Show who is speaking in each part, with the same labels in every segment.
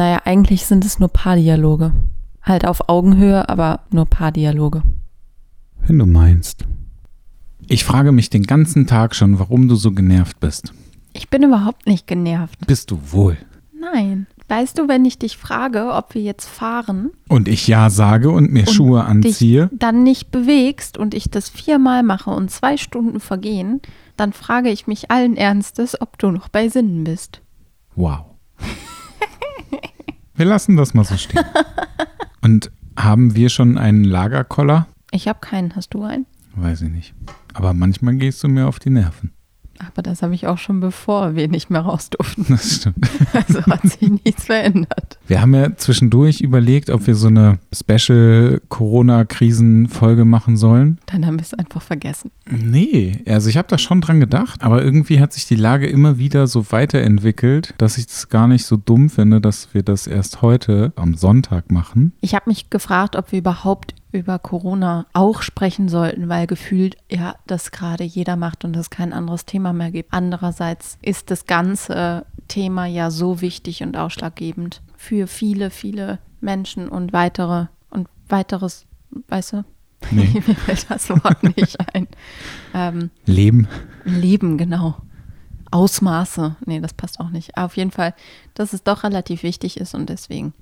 Speaker 1: Naja, eigentlich sind es nur Paardialoge. Halt auf Augenhöhe, aber nur Paardialoge.
Speaker 2: Wenn du meinst. Ich frage mich den ganzen Tag schon, warum du so genervt bist.
Speaker 1: Ich bin überhaupt nicht genervt.
Speaker 2: Bist du wohl?
Speaker 1: Nein. Weißt du, wenn ich dich frage, ob wir jetzt fahren
Speaker 2: Und ich ja sage und mir
Speaker 1: Und
Speaker 2: Schuhe anziehe.
Speaker 1: dich dann nicht bewegst und ich das viermal mache und zwei Stunden vergehen, dann frage ich mich allen Ernstes, ob du noch bei Sinnen bist.
Speaker 2: Wow. Wir lassen das mal so stehen. Und haben wir schon einen Lagerkoller?
Speaker 1: Ich habe keinen. Hast du einen?
Speaker 2: Weiß ich nicht. Aber manchmal gehst du mir auf die Nerven.
Speaker 1: Aber das habe ich auch schon bevor wir nicht mehr raus durften.
Speaker 2: Das stimmt.
Speaker 1: Also hat sich nichts verändert.
Speaker 2: Wir haben ja zwischendurch überlegt, ob wir so eine Special-Corona-Krisen-Folge machen sollen.
Speaker 1: Dann haben wir es einfach vergessen.
Speaker 2: Nee, also ich habe da schon dran gedacht, aber irgendwie hat sich die Lage immer wieder so weiterentwickelt, dass ich es gar nicht so dumm finde, dass wir das erst heute am Sonntag machen.
Speaker 1: Ich habe mich gefragt, ob wir überhaupt über Corona auch sprechen sollten, weil gefühlt ja das gerade jeder macht und es kein anderes Thema mehr gibt. Andererseits ist das ganze Thema ja so wichtig und ausschlaggebend für viele, viele Menschen und weitere und weiteres, weißt du?
Speaker 2: Nee.
Speaker 1: Mir fällt das Wort nicht ein. Ähm,
Speaker 2: Leben.
Speaker 1: Leben, genau. Ausmaße. Nee, das passt auch nicht. Auf jeden Fall, dass es doch relativ wichtig ist und deswegen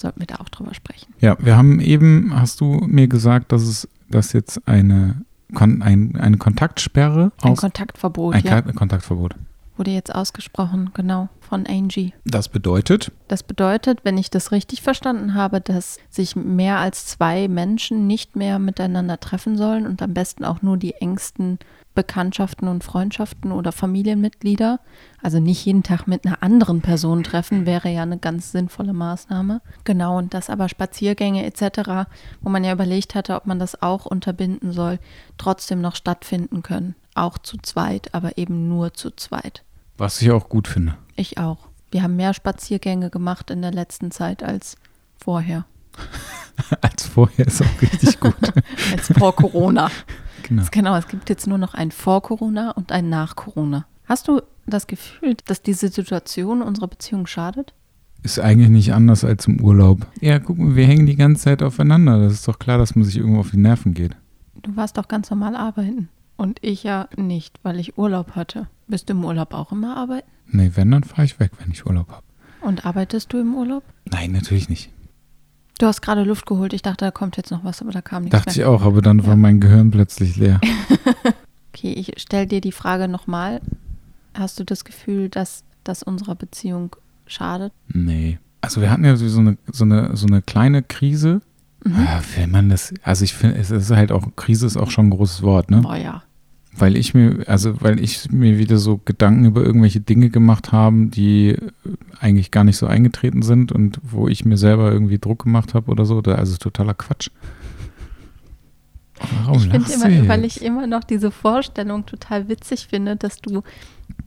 Speaker 1: sollten wir da auch drüber sprechen.
Speaker 2: Ja, wir haben eben, hast du mir gesagt, dass es dass jetzt eine, Kon ein, eine Kontaktsperre
Speaker 1: Ein
Speaker 2: aus
Speaker 1: Kontaktverbot,
Speaker 2: ein
Speaker 1: ja,
Speaker 2: Kontaktverbot.
Speaker 1: wurde jetzt ausgesprochen, genau, von Angie.
Speaker 2: Das bedeutet,
Speaker 1: Das bedeutet, wenn ich das richtig verstanden habe, dass sich mehr als zwei Menschen nicht mehr miteinander treffen sollen und am besten auch nur die engsten Bekanntschaften und Freundschaften oder Familienmitglieder. Also nicht jeden Tag mit einer anderen Person treffen, wäre ja eine ganz sinnvolle Maßnahme. Genau, und dass aber Spaziergänge etc., wo man ja überlegt hatte, ob man das auch unterbinden soll, trotzdem noch stattfinden können. Auch zu zweit, aber eben nur zu zweit.
Speaker 2: was ich auch gut finde.
Speaker 1: Ich auch. Wir haben mehr Spaziergänge gemacht in der letzten Zeit als vorher.
Speaker 2: Als vorher ist auch richtig gut.
Speaker 1: Als vor Corona.
Speaker 2: genau.
Speaker 1: Es- Genau, es gibt jetzt nur noch ein vor Corona und ein nach Corona. Hast du das Gefühl, dass diese Situation unserer Beziehung schadet?
Speaker 2: Ist eigentlich nicht anders als im Urlaub. Ja, guck mal, wir hängen die ganze Zeit aufeinander. Das ist doch klar, dass man sich irgendwo auf die Nerven geht.
Speaker 1: Du warst doch ganz normal arbeiten. Und ich ja nicht, weil ich Urlaub hatte. Bist du im Urlaub auch immer arbeiten?
Speaker 2: Nee, wenn, dann fahre ich weg, wenn ich Urlaub habe.
Speaker 1: Und arbeitest du im Urlaub?
Speaker 2: Nein, natürlich nicht.
Speaker 1: Du hast gerade Luft geholt. Ich dachte, da kommt jetzt noch was, aber da kam nichts
Speaker 2: Dachte ich
Speaker 1: mehr.
Speaker 2: auch, aber dann war
Speaker 1: Ja.
Speaker 2: mein Gehirn plötzlich leer.
Speaker 1: Okay, ich stelle dir die Frage nochmal. Hast du das Gefühl, dass das unserer Beziehung schadet?
Speaker 2: Nee. Also wir hatten ja so eine, so eine, so eine kleine Krise.
Speaker 1: Mhm.
Speaker 2: Ja, wenn man das, also ich finde, es ist halt auch, Krise ist auch schon ein großes Wort, ne?
Speaker 1: Boah, ja.
Speaker 2: Weil ich mir, also weil ich mir wieder so Gedanken über irgendwelche Dinge gemacht haben, die eigentlich gar nicht so eingetreten sind und wo ich mir selber irgendwie Druck gemacht habe oder so. Also totaler Quatsch. Warum
Speaker 1: ich finde immer,
Speaker 2: jetzt?
Speaker 1: weil ich immer noch diese Vorstellung total witzig finde, dass du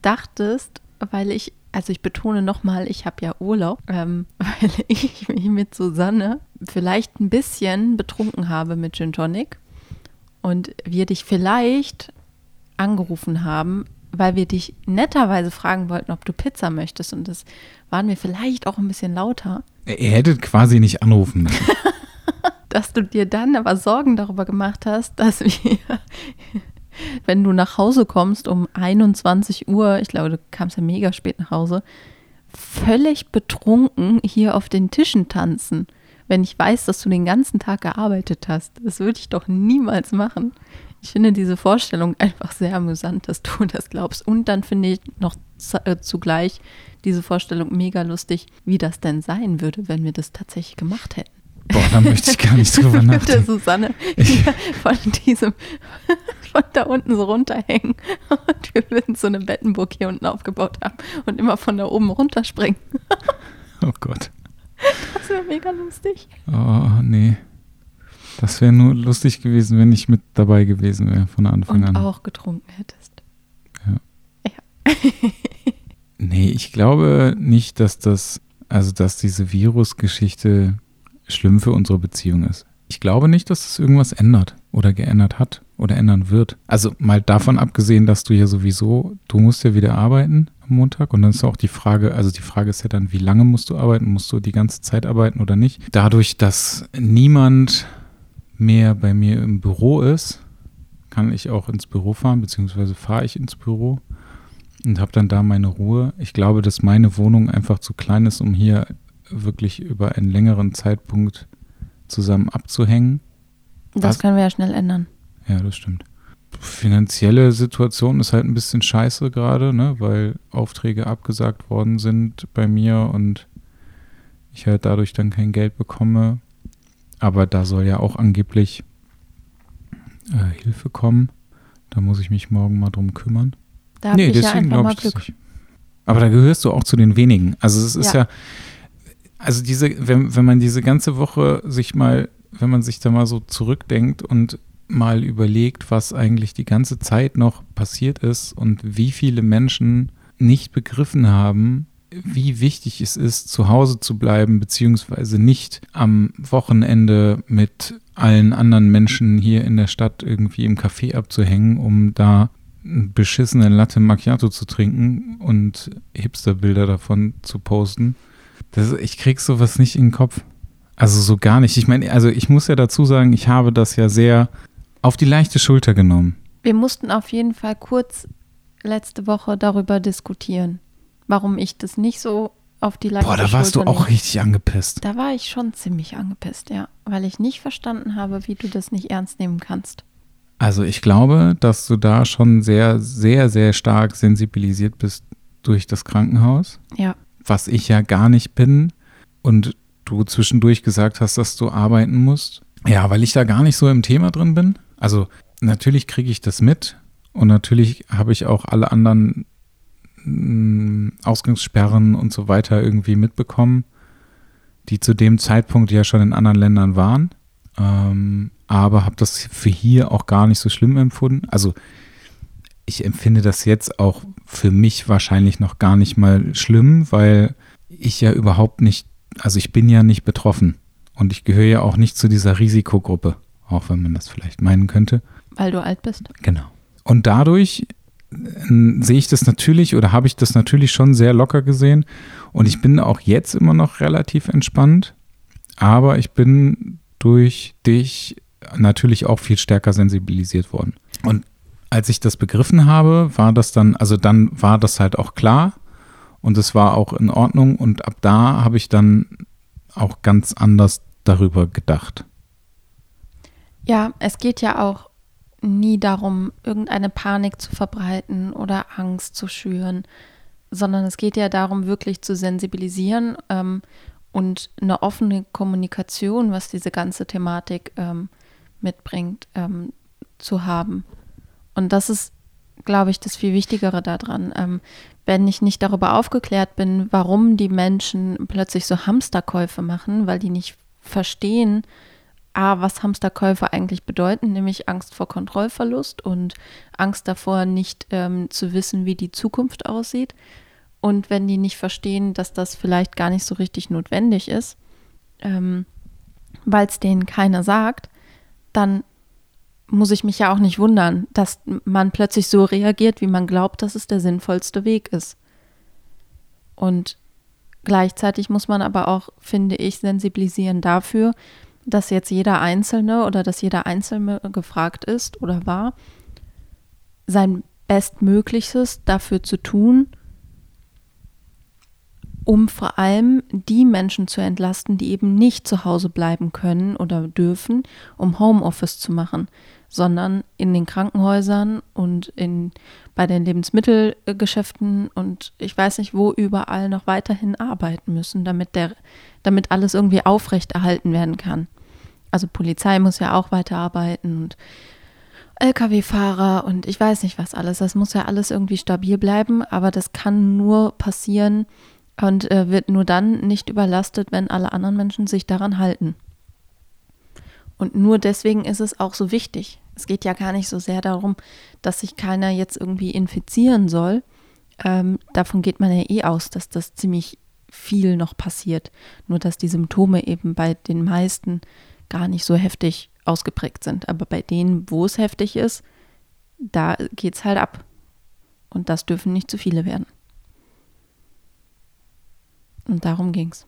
Speaker 1: dachtest, weil ich, also ich betone nochmal, ich habe ja Urlaub, ähm, weil ich mich mit Susanne vielleicht ein bisschen betrunken habe mit Gin Tonic und wir dich vielleicht angerufen haben, weil wir dich netterweise fragen wollten, ob du Pizza möchtest und das waren wir vielleicht auch ein bisschen lauter.
Speaker 2: Ihr hättet quasi nicht anrufen müssen.
Speaker 1: dass du dir dann aber Sorgen darüber gemacht hast, dass wir, wenn du nach Hause kommst um 21 Uhr, ich glaube, du kamst ja mega spät nach Hause, völlig betrunken hier auf den Tischen tanzen, wenn ich weiß, dass du den ganzen Tag gearbeitet hast. Das würde ich doch niemals machen. Ich finde diese Vorstellung einfach sehr amüsant, dass du das glaubst. Und dann finde ich noch äh, zugleich diese Vorstellung mega lustig, wie das denn sein würde, wenn wir das tatsächlich gemacht hätten.
Speaker 2: Boah, da möchte ich gar nicht drüber
Speaker 1: mit der
Speaker 2: nachdenken.
Speaker 1: Susanne hier von diesem, von da unten so runterhängen. Und wir würden so eine Bettenburg hier unten aufgebaut haben und immer von da oben runterspringen.
Speaker 2: Oh Gott.
Speaker 1: Das wäre mega lustig.
Speaker 2: Oh, nee. Das wäre nur lustig gewesen, wenn ich mit dabei gewesen wäre von Anfang
Speaker 1: Und
Speaker 2: an.
Speaker 1: auch getrunken hättest.
Speaker 2: Nee, ich glaube nicht, dass das, also dass diese Virusgeschichte schlimm für unsere Beziehung ist. Ich glaube nicht, dass das irgendwas ändert oder geändert hat oder ändern wird. Also mal davon abgesehen, dass du ja sowieso, du musst ja wieder arbeiten, du Montag. Und dann ist auch die Frage, also die Frage ist ja dann, wie lange musst du arbeiten? Musst du die ganze Zeit arbeiten oder nicht? Dadurch, dass niemand mehr bei mir im Büro ist, kann ich auch ins Büro fahren, beziehungsweise fahre ich ins Büro und habe dann da meine Ruhe. Ich glaube, dass meine Wohnung einfach zu klein ist, um hier wirklich über einen längeren Zeitpunkt zusammen abzuhängen.
Speaker 1: Das
Speaker 2: Was?
Speaker 1: können wir ja schnell ändern.
Speaker 2: Ja, das stimmt. Finanzielle Situation ist halt ein bisschen scheiße gerade, ne, weil Aufträge abgesagt worden sind bei mir und ich halt dadurch dann kein Geld bekomme. Aber da soll ja auch angeblich äh, Hilfe kommen. Da muss ich mich morgen mal drum kümmern.
Speaker 1: Da habe ich ja mal Glück.
Speaker 2: Nicht. Aber da gehörst du auch zu den wenigen. Also es ist ja, ja also diese, wenn, wenn man diese ganze Woche sich mal, wenn man sich da mal so zurückdenkt und mal überlegt, was eigentlich die ganze Zeit noch passiert ist und wie viele Menschen nicht begriffen haben, wie wichtig es ist, zu Hause zu bleiben, beziehungsweise nicht am Wochenende mit allen anderen Menschen hier in der Stadt irgendwie im Café abzuhängen, um da beschissene Latte Macchiato zu trinken und Hipsterbilder davon zu posten. Das, ich krieg sowas nicht in den Kopf. Also so gar nicht. Ich meine, also ich muss ja dazu sagen, ich habe das ja sehr auf die leichte Schulter genommen.
Speaker 1: Wir mussten auf jeden Fall kurz letzte Woche darüber diskutieren, warum ich das nicht so auf die Schulter
Speaker 2: Boah, da warst du auch richtig angepisst.
Speaker 1: Da war ich schon ziemlich angepisst, ja, weil ich nicht verstanden habe, wie du das nicht ernst nehmen kannst.
Speaker 2: Also ich glaube, dass du da schon sehr, sehr, sehr stark sensibilisiert bist durch das Krankenhaus.
Speaker 1: Ja.
Speaker 2: Was ich ja gar nicht bin. Und du zwischendurch gesagt hast, dass du arbeiten musst. Ja, weil ich da gar nicht so im Thema drin bin. Also natürlich kriege ich das mit und natürlich habe ich auch alle anderen Ausgangssperren und so weiter irgendwie mitbekommen, die zu dem Zeitpunkt ja schon in anderen Ländern waren. Ähm, aber habe das für hier auch gar nicht so schlimm empfunden. Also ich empfinde das jetzt auch für mich wahrscheinlich noch gar nicht mal schlimm, weil ich ja überhaupt nicht, also ich bin ja nicht betroffen und ich gehöre ja auch nicht zu dieser Risikogruppe, auch wenn man das vielleicht meinen könnte.
Speaker 1: Weil du alt bist.
Speaker 2: Genau. Und dadurch sehe ich das natürlich oder habe ich das natürlich schon sehr locker gesehen und ich bin auch jetzt immer noch relativ entspannt, aber ich bin durch dich natürlich auch viel stärker sensibilisiert worden. Und als ich das begriffen habe, war das dann, also dann war das halt auch klar und es war auch in Ordnung und ab da habe ich dann auch ganz anders darüber gedacht.
Speaker 1: Ja, es geht ja auch nie darum, irgendeine Panik zu verbreiten oder Angst zu schüren, sondern es geht ja darum, wirklich zu sensibilisieren ähm, und eine offene Kommunikation, was diese ganze Thematik ähm, mitbringt, ähm, zu haben. Und das ist, glaube ich, das viel Wichtigere daran. Ähm, wenn ich nicht darüber aufgeklärt bin, warum die Menschen plötzlich so Hamsterkäufe machen, weil die nicht verstehen, A, was Hamsterkäufe eigentlich bedeuten, nämlich Angst vor Kontrollverlust und Angst davor, nicht ähm, zu wissen, wie die Zukunft aussieht. Und wenn die nicht verstehen, dass das vielleicht gar nicht so richtig notwendig ist, ähm, weil es denen keiner sagt, dann muss ich mich ja auch nicht wundern, dass man plötzlich so reagiert, wie man glaubt, dass es der sinnvollste Weg ist. Und gleichzeitig muss man aber auch, finde ich, sensibilisieren dafür, dass jetzt jeder Einzelne oder dass jeder Einzelne gefragt ist oder war, sein Bestmöglichstes dafür zu tun, um vor allem die Menschen zu entlasten, die eben nicht zu Hause bleiben können oder dürfen, um Homeoffice zu machen, sondern in den Krankenhäusern und in, bei den Lebensmittelgeschäften und ich weiß nicht, wo überall noch weiterhin arbeiten müssen, damit, der, damit alles irgendwie aufrechterhalten werden kann. Also Polizei muss ja auch weiterarbeiten und Lkw-Fahrer und ich weiß nicht was alles. Das muss ja alles irgendwie stabil bleiben, aber das kann nur passieren, und äh, wird nur dann nicht überlastet, wenn alle anderen Menschen sich daran halten. Und nur deswegen ist es auch so wichtig. Es geht ja gar nicht so sehr darum, dass sich keiner jetzt irgendwie infizieren soll. Ähm, davon geht man ja eh aus, dass das ziemlich viel noch passiert. Nur dass die Symptome eben bei den meisten gar nicht so heftig ausgeprägt sind. Aber bei denen, wo es heftig ist, da geht es halt ab. Und das dürfen nicht zu viele werden. Und darum ging's.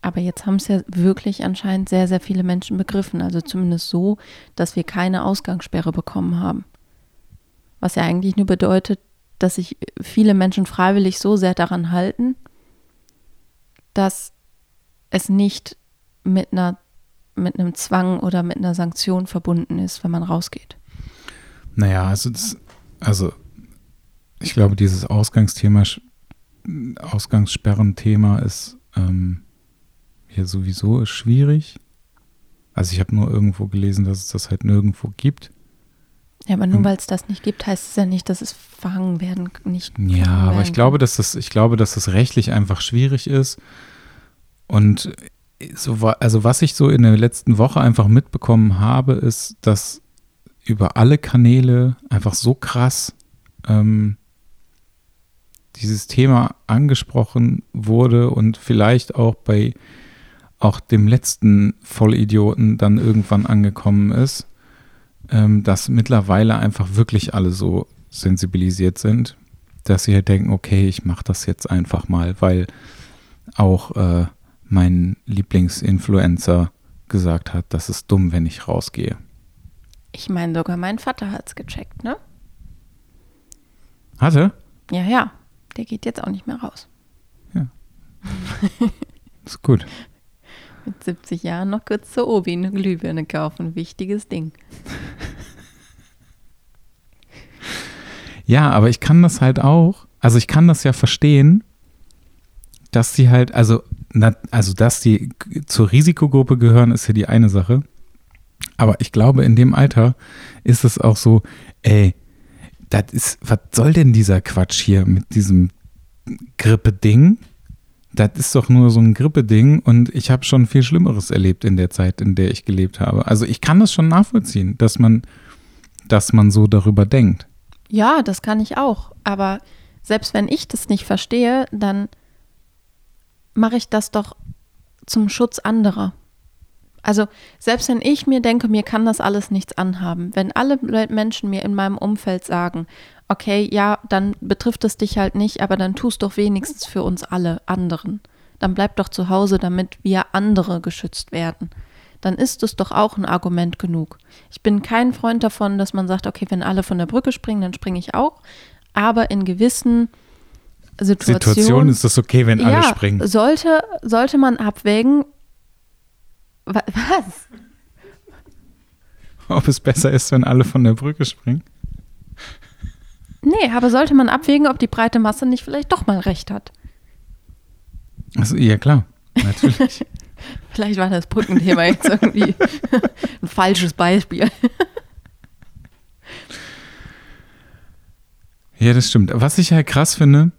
Speaker 1: Aber jetzt haben es ja wirklich anscheinend sehr, sehr viele Menschen begriffen. Also zumindest so, dass wir keine Ausgangssperre bekommen haben. Was ja eigentlich nur bedeutet, dass sich viele Menschen freiwillig so sehr daran halten, dass es nicht mit einer mit einem Zwang oder mit einer Sanktion verbunden ist, wenn man rausgeht.
Speaker 2: Naja, also das, also ich glaube, dieses Ausgangsthema, Ausgangssperren-Thema ist ähm, ja sowieso schwierig. Also ich habe nur irgendwo gelesen, dass es das halt nirgendwo gibt.
Speaker 1: Ja, aber nur weil es das nicht gibt, heißt es ja nicht, dass es verhangen werden nicht.
Speaker 2: Ja, aber ich glaube, dass das, ich glaube, dass das rechtlich einfach schwierig ist. Und so, also was ich so in der letzten Woche einfach mitbekommen habe, ist, dass über alle Kanäle einfach so krass ähm, dieses Thema angesprochen wurde und vielleicht auch bei auch dem letzten Vollidioten dann irgendwann angekommen ist, ähm, dass mittlerweile einfach wirklich alle so sensibilisiert sind, dass sie halt denken, okay, ich mache das jetzt einfach mal, weil auch äh, mein Lieblingsinfluencer gesagt hat, das ist dumm, wenn ich rausgehe.
Speaker 1: Ich meine, sogar mein Vater hat es gecheckt, ne?
Speaker 2: Hatte?
Speaker 1: Ja, ja. Der geht jetzt auch nicht mehr raus.
Speaker 2: Ja. ist gut.
Speaker 1: Mit 70 Jahren noch kurz zur Obi eine Glühbirne kaufen. Wichtiges Ding.
Speaker 2: Ja, aber ich kann das halt auch. Also ich kann das ja verstehen, dass sie halt, also, na, also dass die zur Risikogruppe gehören, ist ja die eine Sache. Aber ich glaube, in dem Alter ist es auch so, ey, das ist, was soll denn dieser Quatsch hier mit diesem Grippe-Ding? Das ist doch nur so ein Grippe-Ding und ich habe schon viel Schlimmeres erlebt in der Zeit, in der ich gelebt habe. Also ich kann das schon nachvollziehen, dass man, dass man so darüber denkt.
Speaker 1: Ja, das kann ich auch. Aber selbst wenn ich das nicht verstehe, dann mache ich das doch zum Schutz anderer. Also selbst wenn ich mir denke, mir kann das alles nichts anhaben, wenn alle Menschen mir in meinem Umfeld sagen, okay, ja, dann betrifft es dich halt nicht, aber dann tust doch wenigstens für uns alle anderen. Dann bleib doch zu Hause, damit wir andere geschützt werden. Dann ist es doch auch ein Argument genug. Ich bin kein Freund davon, dass man sagt, okay, wenn alle von der Brücke springen, dann springe ich auch. Aber in gewissen Situationen Situation
Speaker 2: ist es okay, wenn alle ja, springen.
Speaker 1: Sollte, sollte man abwägen, was?
Speaker 2: Ob es besser ist, wenn alle von der Brücke springen?
Speaker 1: Nee, aber sollte man abwägen, ob die breite Masse nicht vielleicht doch mal recht hat.
Speaker 2: Also, ja, klar, natürlich.
Speaker 1: vielleicht war das Brückenthema jetzt irgendwie ein falsches Beispiel.
Speaker 2: ja, das stimmt. Was ich halt krass finde,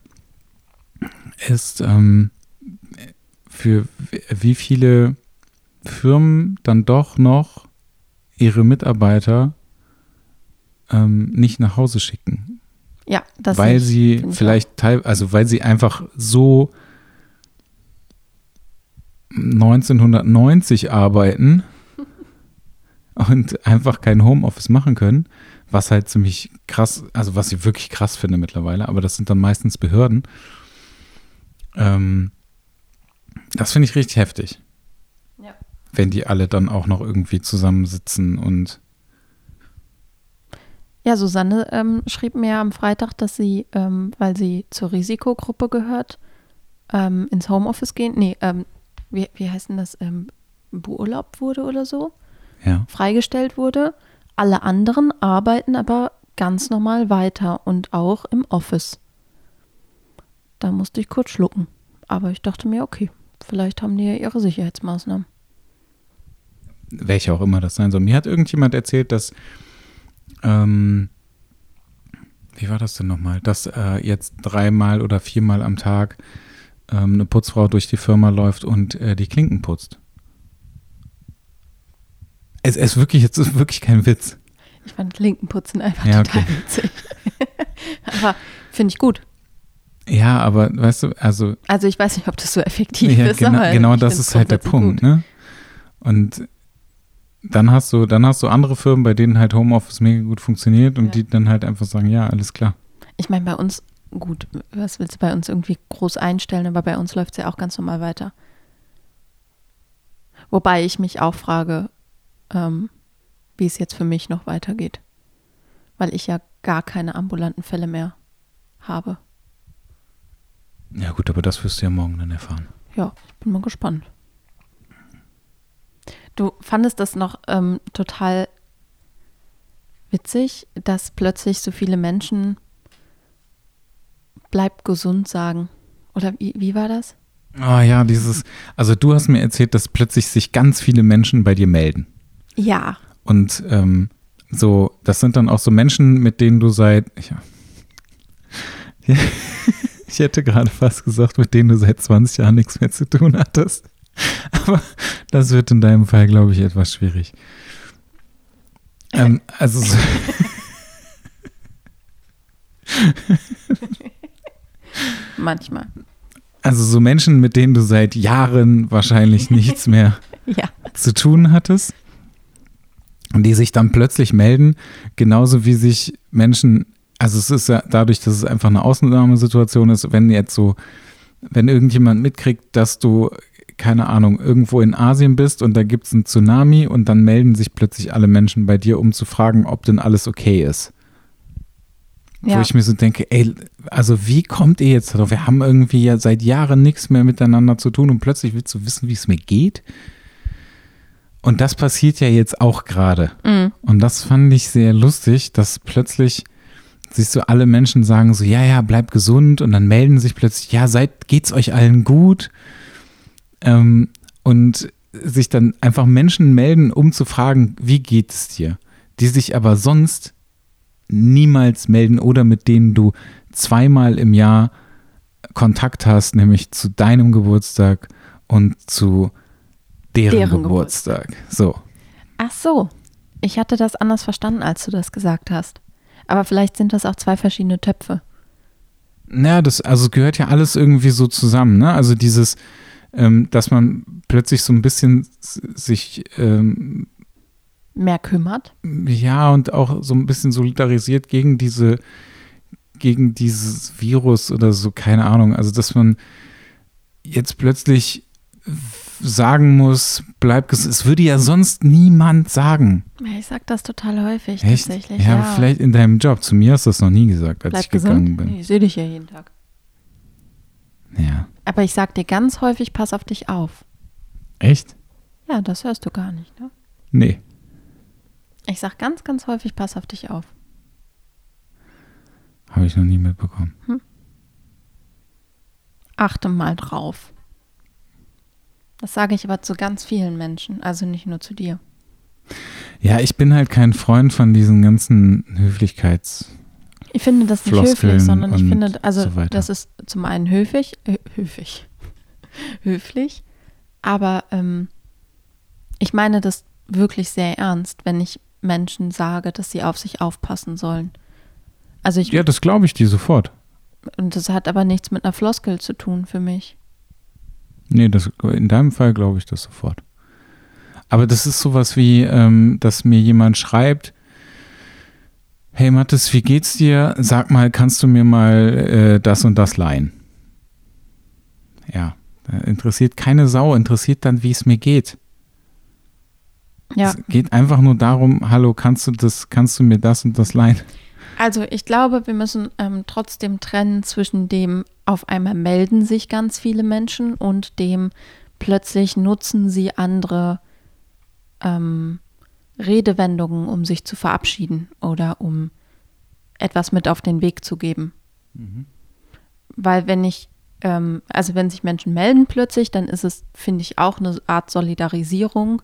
Speaker 2: ist, ähm, für wie viele Firmen dann doch noch ihre Mitarbeiter ähm, nicht nach Hause schicken.
Speaker 1: Ja, das
Speaker 2: Weil ich, sie vielleicht teil, also weil sie einfach so 1990 arbeiten und einfach kein Homeoffice machen können, was halt ziemlich krass, also was ich wirklich krass finde mittlerweile, aber das sind dann meistens Behörden. Ähm, das finde ich richtig heftig wenn die alle dann auch noch irgendwie zusammensitzen und.
Speaker 1: Ja, Susanne ähm, schrieb mir am Freitag, dass sie, ähm, weil sie zur Risikogruppe gehört, ähm, ins Homeoffice gehen. Nee, ähm, wie, wie heißt denn das? Ähm, beurlaubt wurde oder so.
Speaker 2: Ja.
Speaker 1: Freigestellt wurde. Alle anderen arbeiten aber ganz normal weiter und auch im Office. Da musste ich kurz schlucken. Aber ich dachte mir, okay, vielleicht haben die ja ihre Sicherheitsmaßnahmen
Speaker 2: welche auch immer das sein soll. Mir hat irgendjemand erzählt, dass, ähm, wie war das denn nochmal, dass äh, jetzt dreimal oder viermal am Tag ähm, eine Putzfrau durch die Firma läuft und äh, die Klinken putzt. Es, ist wirklich, es ist wirklich kein Witz.
Speaker 1: Ich fand Klinkenputzen einfach ja, total okay. witzig. aber finde ich gut.
Speaker 2: Ja, aber weißt du, also.
Speaker 1: Also ich weiß nicht, ob das so effektiv
Speaker 2: ja,
Speaker 1: ist.
Speaker 2: Genau, genau das ist halt der Punkt, gut. ne? Und dann hast du, dann hast du andere Firmen, bei denen halt Homeoffice mega gut funktioniert und ja. die dann halt einfach sagen, ja, alles klar.
Speaker 1: Ich meine, bei uns gut, was willst du bei uns irgendwie groß einstellen, aber bei uns läuft es ja auch ganz normal weiter. Wobei ich mich auch frage, ähm, wie es jetzt für mich noch weitergeht. Weil ich ja gar keine ambulanten Fälle mehr habe.
Speaker 2: Ja gut, aber das wirst du ja morgen dann erfahren.
Speaker 1: Ja, ich bin mal gespannt. Du fandest das noch ähm, total witzig, dass plötzlich so viele Menschen bleib gesund sagen. Oder wie, wie war das?
Speaker 2: Ah ja, dieses, also du hast mir erzählt, dass plötzlich sich ganz viele Menschen bei dir melden.
Speaker 1: Ja.
Speaker 2: Und ähm, so, das sind dann auch so Menschen, mit denen du seit, ja, ich hätte gerade fast gesagt, mit denen du seit 20 Jahren nichts mehr zu tun hattest. Aber das wird in deinem Fall, glaube ich, etwas schwierig. Ähm, also so
Speaker 1: Manchmal.
Speaker 2: Also so Menschen, mit denen du seit Jahren wahrscheinlich nichts mehr
Speaker 1: ja.
Speaker 2: zu tun hattest. Und die sich dann plötzlich melden, genauso wie sich Menschen, also es ist ja dadurch, dass es einfach eine Ausnahmesituation ist, wenn jetzt so, wenn irgendjemand mitkriegt, dass du, keine Ahnung, irgendwo in Asien bist und da gibt es einen Tsunami und dann melden sich plötzlich alle Menschen bei dir, um zu fragen, ob denn alles okay ist. Ja. Wo ich mir so denke, ey, also wie kommt ihr jetzt darauf? Wir haben irgendwie ja seit Jahren nichts mehr miteinander zu tun und plötzlich willst du wissen, wie es mir geht. Und das passiert ja jetzt auch gerade. Mhm. Und das fand ich sehr lustig, dass plötzlich siehst du alle Menschen sagen so, ja, ja, bleib gesund und dann melden sich plötzlich, ja, seid, geht's euch allen gut? Ähm, und sich dann einfach Menschen melden, um zu fragen, wie geht es dir? Die sich aber sonst niemals melden oder mit denen du zweimal im Jahr Kontakt hast, nämlich zu deinem Geburtstag und zu deren, deren Geburtstag. Geburtstag. So.
Speaker 1: Ach so. Ich hatte das anders verstanden, als du das gesagt hast. Aber vielleicht sind das auch zwei verschiedene Töpfe.
Speaker 2: Naja, das also gehört ja alles irgendwie so zusammen, ne? Also dieses, ähm, dass man plötzlich so ein bisschen sich ähm,
Speaker 1: mehr kümmert.
Speaker 2: Ja, und auch so ein bisschen solidarisiert gegen diese, gegen dieses Virus oder so, keine Ahnung. Also, dass man jetzt plötzlich sagen muss, bleib gesund. Es würde ja sonst niemand sagen.
Speaker 1: Ich sag das total häufig
Speaker 2: Echt?
Speaker 1: tatsächlich.
Speaker 2: Ja, ja, vielleicht in deinem Job. Zu mir hast du das noch nie gesagt, als bleib ich gesund. gegangen bin.
Speaker 1: Ich sehe dich ja jeden Tag.
Speaker 2: Ja.
Speaker 1: Aber ich sag dir ganz häufig, pass auf dich auf.
Speaker 2: Echt?
Speaker 1: Ja, das hörst du gar nicht, ne?
Speaker 2: Nee.
Speaker 1: Ich sag ganz, ganz häufig, pass auf dich auf.
Speaker 2: Habe ich noch nie mitbekommen. Hm?
Speaker 1: Achte mal drauf. Das sage ich aber zu ganz vielen Menschen, also nicht nur zu dir.
Speaker 2: Ja, ich bin halt kein Freund von diesen ganzen Höflichkeits.
Speaker 1: Ich finde das nicht Floskeln höflich, sondern ich finde, also so das ist zum einen höflich, höflich, höflich, aber ähm, ich meine das wirklich sehr ernst, wenn ich Menschen sage, dass sie auf sich aufpassen sollen. Also ich,
Speaker 2: ja, das glaube ich dir sofort.
Speaker 1: Und das hat aber nichts mit einer Floskel zu tun für mich.
Speaker 2: Nee, das, in deinem Fall glaube ich das sofort. Aber das ist sowas wie, ähm, dass mir jemand schreibt, hey Mathis, wie geht's dir? Sag mal, kannst du mir mal äh, das und das leihen? Ja, interessiert keine Sau, interessiert dann, wie es mir geht. Ja. Es geht einfach nur darum, hallo, kannst du das, kannst du mir das und das leihen?
Speaker 1: Also ich glaube, wir müssen ähm, trotzdem trennen zwischen dem, auf einmal melden sich ganz viele Menschen und dem, plötzlich nutzen sie andere ähm, Redewendungen, um sich zu verabschieden oder um etwas mit auf den Weg zu geben. Mhm. Weil wenn ich, ähm, also wenn sich Menschen melden plötzlich, dann ist es, finde ich, auch eine Art Solidarisierung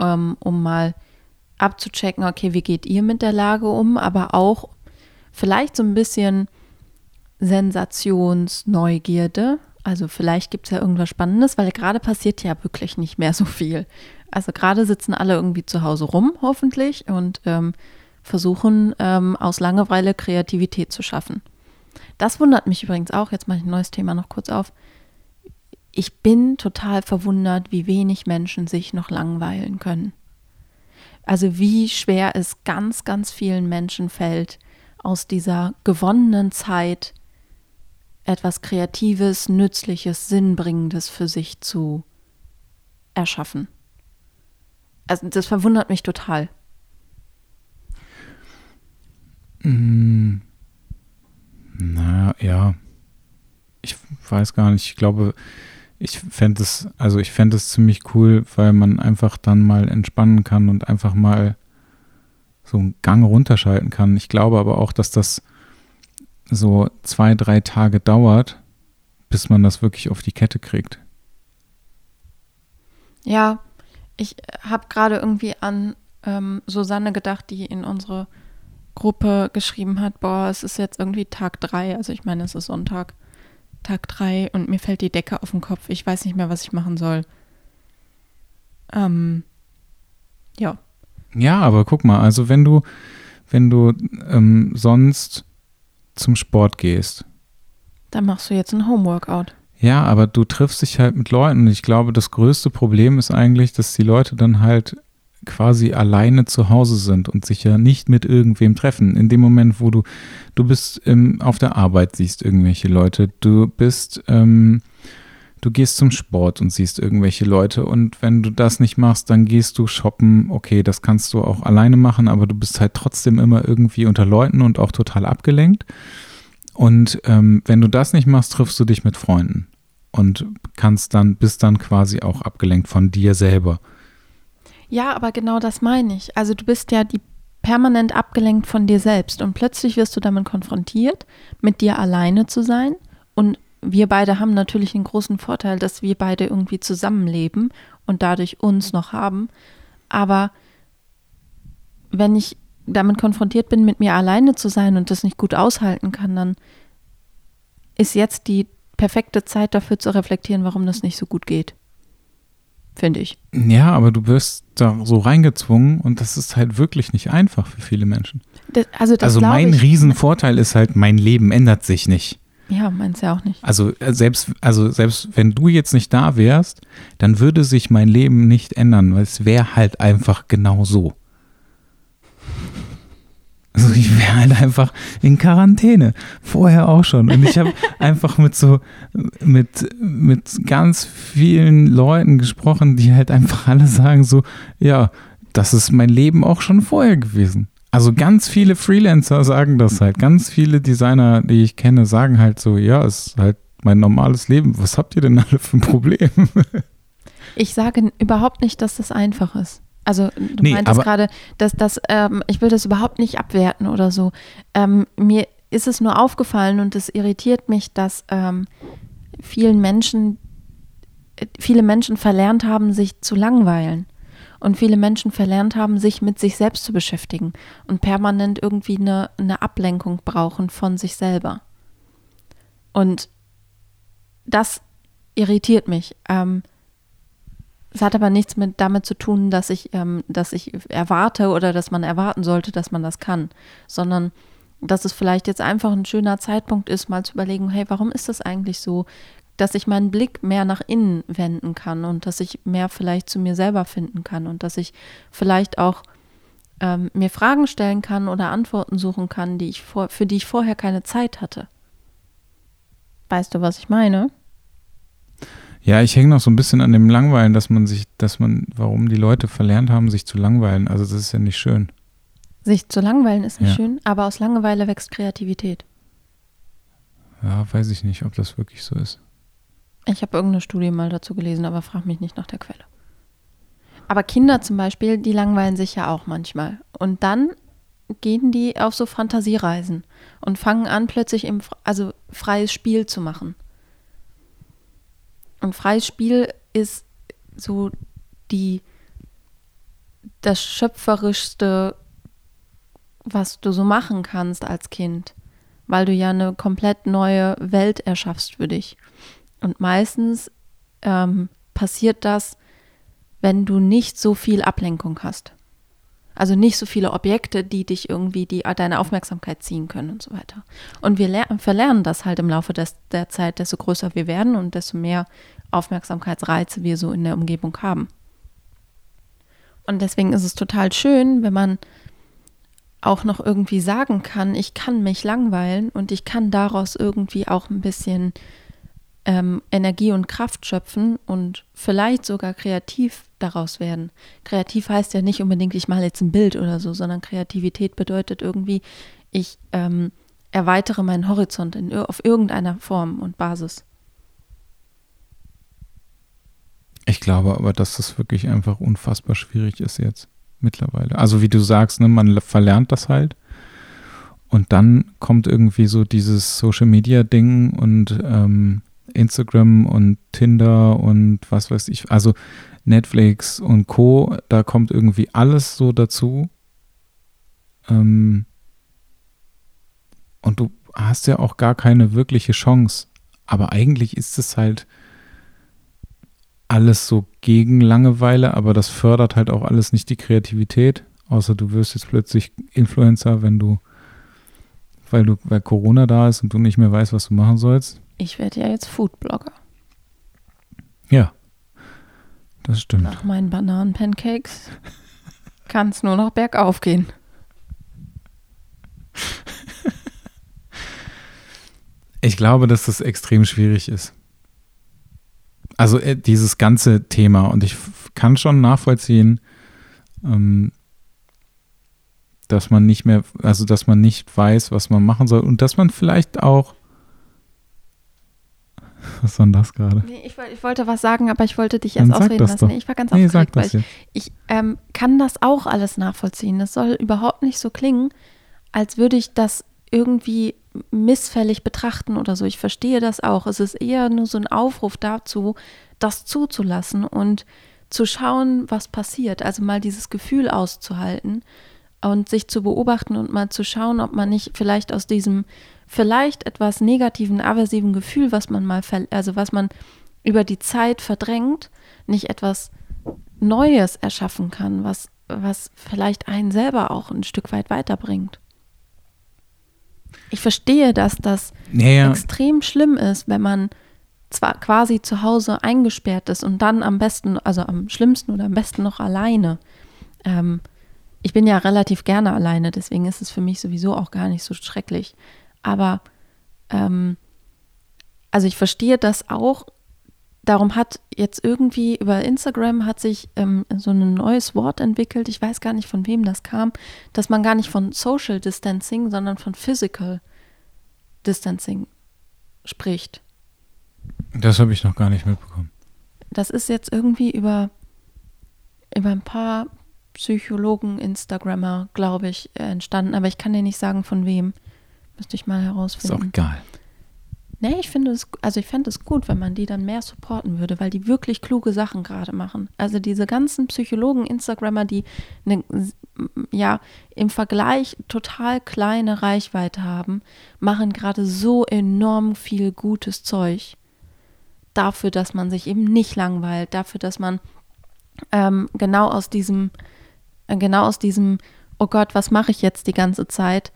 Speaker 1: ähm, um mal abzuchecken, okay, wie geht ihr mit der Lage um, aber auch vielleicht so ein bisschen Sensationsneugierde. Also vielleicht gibt es ja irgendwas Spannendes, weil gerade passiert ja wirklich nicht mehr so viel. Also gerade sitzen alle irgendwie zu Hause rum, hoffentlich, und ähm, versuchen ähm, aus Langeweile Kreativität zu schaffen. Das wundert mich übrigens auch. Jetzt mache ich ein neues Thema noch kurz auf ich bin total verwundert, wie wenig Menschen sich noch langweilen können. Also wie schwer es ganz, ganz vielen Menschen fällt, aus dieser gewonnenen Zeit etwas Kreatives, Nützliches, Sinnbringendes für sich zu erschaffen. Also das verwundert mich total.
Speaker 2: Mm, na ja, ich weiß gar nicht. Ich glaube, ich fände es, also ich fände es ziemlich cool, weil man einfach dann mal entspannen kann und einfach mal so einen Gang runterschalten kann. Ich glaube aber auch, dass das so zwei, drei Tage dauert, bis man das wirklich auf die Kette kriegt.
Speaker 1: Ja, ich habe gerade irgendwie an ähm, Susanne gedacht, die in unsere Gruppe geschrieben hat, boah, es ist jetzt irgendwie Tag drei, also ich meine, es ist Sonntag, Tag drei und mir fällt die Decke auf den Kopf. Ich weiß nicht mehr, was ich machen soll. Ähm, ja.
Speaker 2: Ja, aber guck mal, also wenn du, wenn du ähm, sonst zum Sport gehst.
Speaker 1: Dann machst du jetzt ein Homeworkout.
Speaker 2: Ja, aber du triffst dich halt mit Leuten und ich glaube, das größte Problem ist eigentlich, dass die Leute dann halt quasi alleine zu Hause sind und sich ja nicht mit irgendwem treffen. In dem Moment, wo du, du bist ähm, auf der Arbeit, siehst irgendwelche Leute, du bist, ähm, du gehst zum Sport und siehst irgendwelche Leute und wenn du das nicht machst, dann gehst du shoppen. Okay, das kannst du auch alleine machen, aber du bist halt trotzdem immer irgendwie unter Leuten und auch total abgelenkt. Und ähm, wenn du das nicht machst, triffst du dich mit Freunden und kannst dann, bist dann quasi auch abgelenkt von dir selber.
Speaker 1: Ja, aber genau das meine ich. Also du bist ja die permanent abgelenkt von dir selbst und plötzlich wirst du damit konfrontiert, mit dir alleine zu sein. Und wir beide haben natürlich einen großen Vorteil, dass wir beide irgendwie zusammenleben und dadurch uns noch haben. Aber wenn ich damit konfrontiert bin, mit mir alleine zu sein und das nicht gut aushalten kann, dann ist jetzt die perfekte Zeit dafür zu reflektieren, warum das nicht so gut geht. Finde ich.
Speaker 2: Ja, aber du wirst da so reingezwungen und das ist halt wirklich nicht einfach für viele Menschen.
Speaker 1: Das, also das
Speaker 2: also mein
Speaker 1: ich.
Speaker 2: Riesenvorteil ist halt, mein Leben ändert sich nicht.
Speaker 1: Ja, meins ja auch nicht.
Speaker 2: Also äh, selbst, also selbst wenn du jetzt nicht da wärst, dann würde sich mein Leben nicht ändern, weil es wäre halt einfach genau so. Also ich wäre halt einfach in Quarantäne. Vorher auch schon. Und ich habe einfach mit so, mit, mit ganz vielen Leuten gesprochen, die halt einfach alle sagen so, ja, das ist mein Leben auch schon vorher gewesen. Also ganz viele Freelancer sagen das halt. Ganz viele Designer, die ich kenne, sagen halt so, ja, es ist halt mein normales Leben. Was habt ihr denn alle für ein Problem?
Speaker 1: Ich sage überhaupt nicht, dass das einfach ist. Also du
Speaker 2: Nee,
Speaker 1: meintest gerade, dass das, ähm, ich will das überhaupt nicht abwerten oder so. Ähm, mir ist es nur aufgefallen und es irritiert mich, dass ähm, vielen Menschen, äh, viele Menschen verlernt haben, sich zu langweilen. Und viele Menschen verlernt haben, sich mit sich selbst zu beschäftigen und permanent irgendwie eine, eine Ablenkung brauchen von sich selber. Und das irritiert mich. Ähm, es hat aber nichts mit damit zu tun, dass ich, ähm, dass ich erwarte oder dass man erwarten sollte, dass man das kann, sondern dass es vielleicht jetzt einfach ein schöner Zeitpunkt ist, mal zu überlegen, hey, warum ist das eigentlich so, dass ich meinen Blick mehr nach innen wenden kann und dass ich mehr vielleicht zu mir selber finden kann und dass ich vielleicht auch ähm, mir Fragen stellen kann oder Antworten suchen kann, die ich vor, für die ich vorher keine Zeit hatte. Weißt du, was ich meine?
Speaker 2: Ja, ich hänge noch so ein bisschen an dem Langweilen, dass man sich, dass man, warum die Leute verlernt haben, sich zu langweilen. Also das ist ja nicht schön.
Speaker 1: Sich zu langweilen ist nicht
Speaker 2: Ja.
Speaker 1: schön, aber aus Langeweile wächst Kreativität.
Speaker 2: Ja, weiß ich nicht, ob das wirklich so ist.
Speaker 1: Ich habe irgendeine Studie mal dazu gelesen, aber frag mich nicht nach der Quelle. Aber Kinder zum Beispiel, die langweilen sich ja auch manchmal. Und dann gehen die auf so Fantasiereisen und fangen an, plötzlich im, also freies Spiel zu machen. Und freies Spiel ist so die, das schöpferischste, was du so machen kannst als Kind, weil du ja eine komplett neue Welt erschaffst für dich. Und meistens ähm, passiert das, wenn du nicht so viel Ablenkung hast. Also nicht so viele Objekte, die dich irgendwie die, deine Aufmerksamkeit ziehen können und so weiter. Und wir ler- verlernen das halt im Laufe des, der Zeit, desto größer wir werden und desto mehr Aufmerksamkeitsreize wir so in der Umgebung haben. Und deswegen ist es total schön, wenn man auch noch irgendwie sagen kann, ich kann mich langweilen und ich kann daraus irgendwie auch ein bisschen ähm, Energie und Kraft schöpfen und vielleicht sogar kreativ daraus werden. Kreativ heißt ja nicht unbedingt, ich male jetzt ein Bild oder so, sondern Kreativität bedeutet irgendwie, ich ähm, erweitere meinen Horizont in, auf irgendeiner Form und Basis.
Speaker 2: Ich glaube aber, dass das wirklich einfach unfassbar schwierig ist jetzt mittlerweile. Also wie du sagst, ne, man verlernt das halt. Und dann kommt irgendwie so dieses Social Media Ding und ähm, Instagram und Tinder und was weiß ich, also Netflix und Co. Da kommt irgendwie alles so dazu. Ähm, und du hast ja auch gar keine wirkliche Chance. Aber eigentlich ist es halt alles so gegen Langeweile, aber das fördert halt auch alles nicht die Kreativität. Außer du wirst jetzt plötzlich Influencer, wenn du, weil du, weil Corona da ist und du nicht mehr weißt, was du machen sollst.
Speaker 1: Ich werde ja jetzt Foodblogger.
Speaker 2: Ja, das stimmt.
Speaker 1: Nach meinen Bananen-Pancakes kann es nur noch bergauf gehen.
Speaker 2: Ich glaube, dass das extrem schwierig ist. Also äh, dieses ganze Thema und ich kann schon nachvollziehen, ähm, dass man nicht mehr, also dass man nicht weiß, was man machen soll und dass man vielleicht auch was war denn das gerade?
Speaker 1: Nee, ich, ich, wollte was sagen, aber ich wollte dich erst ausreden lassen. Nee, ich war ganz nee, aufgeregt, weil ich, ich ähm, kann das auch alles nachvollziehen. Das soll überhaupt nicht so klingen, als würde ich das irgendwie missfällig betrachten oder so. Ich verstehe das auch. Es ist eher nur so ein Aufruf dazu, das zuzulassen und zu schauen, was passiert. Also mal dieses Gefühl auszuhalten und sich zu beobachten und mal zu schauen, ob man nicht vielleicht aus diesem vielleicht etwas negativen, aversiven Gefühl, was man mal, also was man über die Zeit verdrängt, nicht etwas Neues erschaffen kann, was, was vielleicht einen selber auch ein Stück weit weiterbringt. Ich verstehe, dass das naja. extrem schlimm ist, wenn man zwar quasi zu Hause eingesperrt ist und dann am besten, also am schlimmsten oder am besten noch alleine. Ähm, ich bin ja relativ gerne alleine, deswegen ist es für mich sowieso auch gar nicht so schrecklich. Aber ähm, also ich verstehe das auch. Darum hat jetzt irgendwie über Instagram hat sich ähm, so ein neues Wort entwickelt. Ich weiß gar nicht, von wem das kam, dass man gar nicht von Social Distancing, sondern von Physical Distancing spricht.
Speaker 2: Das habe ich noch gar nicht mitbekommen.
Speaker 1: Das ist jetzt irgendwie über, über ein paar Psychologen, Instagrammer, glaube ich, entstanden, aber ich kann dir nicht sagen, von wem. Müsste ich mal herausfinden.
Speaker 2: Ist auch egal.
Speaker 1: Nee, ich finde es, also ich fände es gut, wenn man die dann mehr supporten würde, weil die wirklich kluge Sachen gerade machen. Also diese ganzen Psychologen, Instagrammer, die eine, ja im Vergleich total kleine Reichweite haben, machen gerade so enorm viel gutes Zeug. Dafür, dass man sich eben nicht langweilt, dafür, dass man ähm, genau aus diesem, äh, genau aus diesem, oh Gott, was mache ich jetzt die ganze Zeit,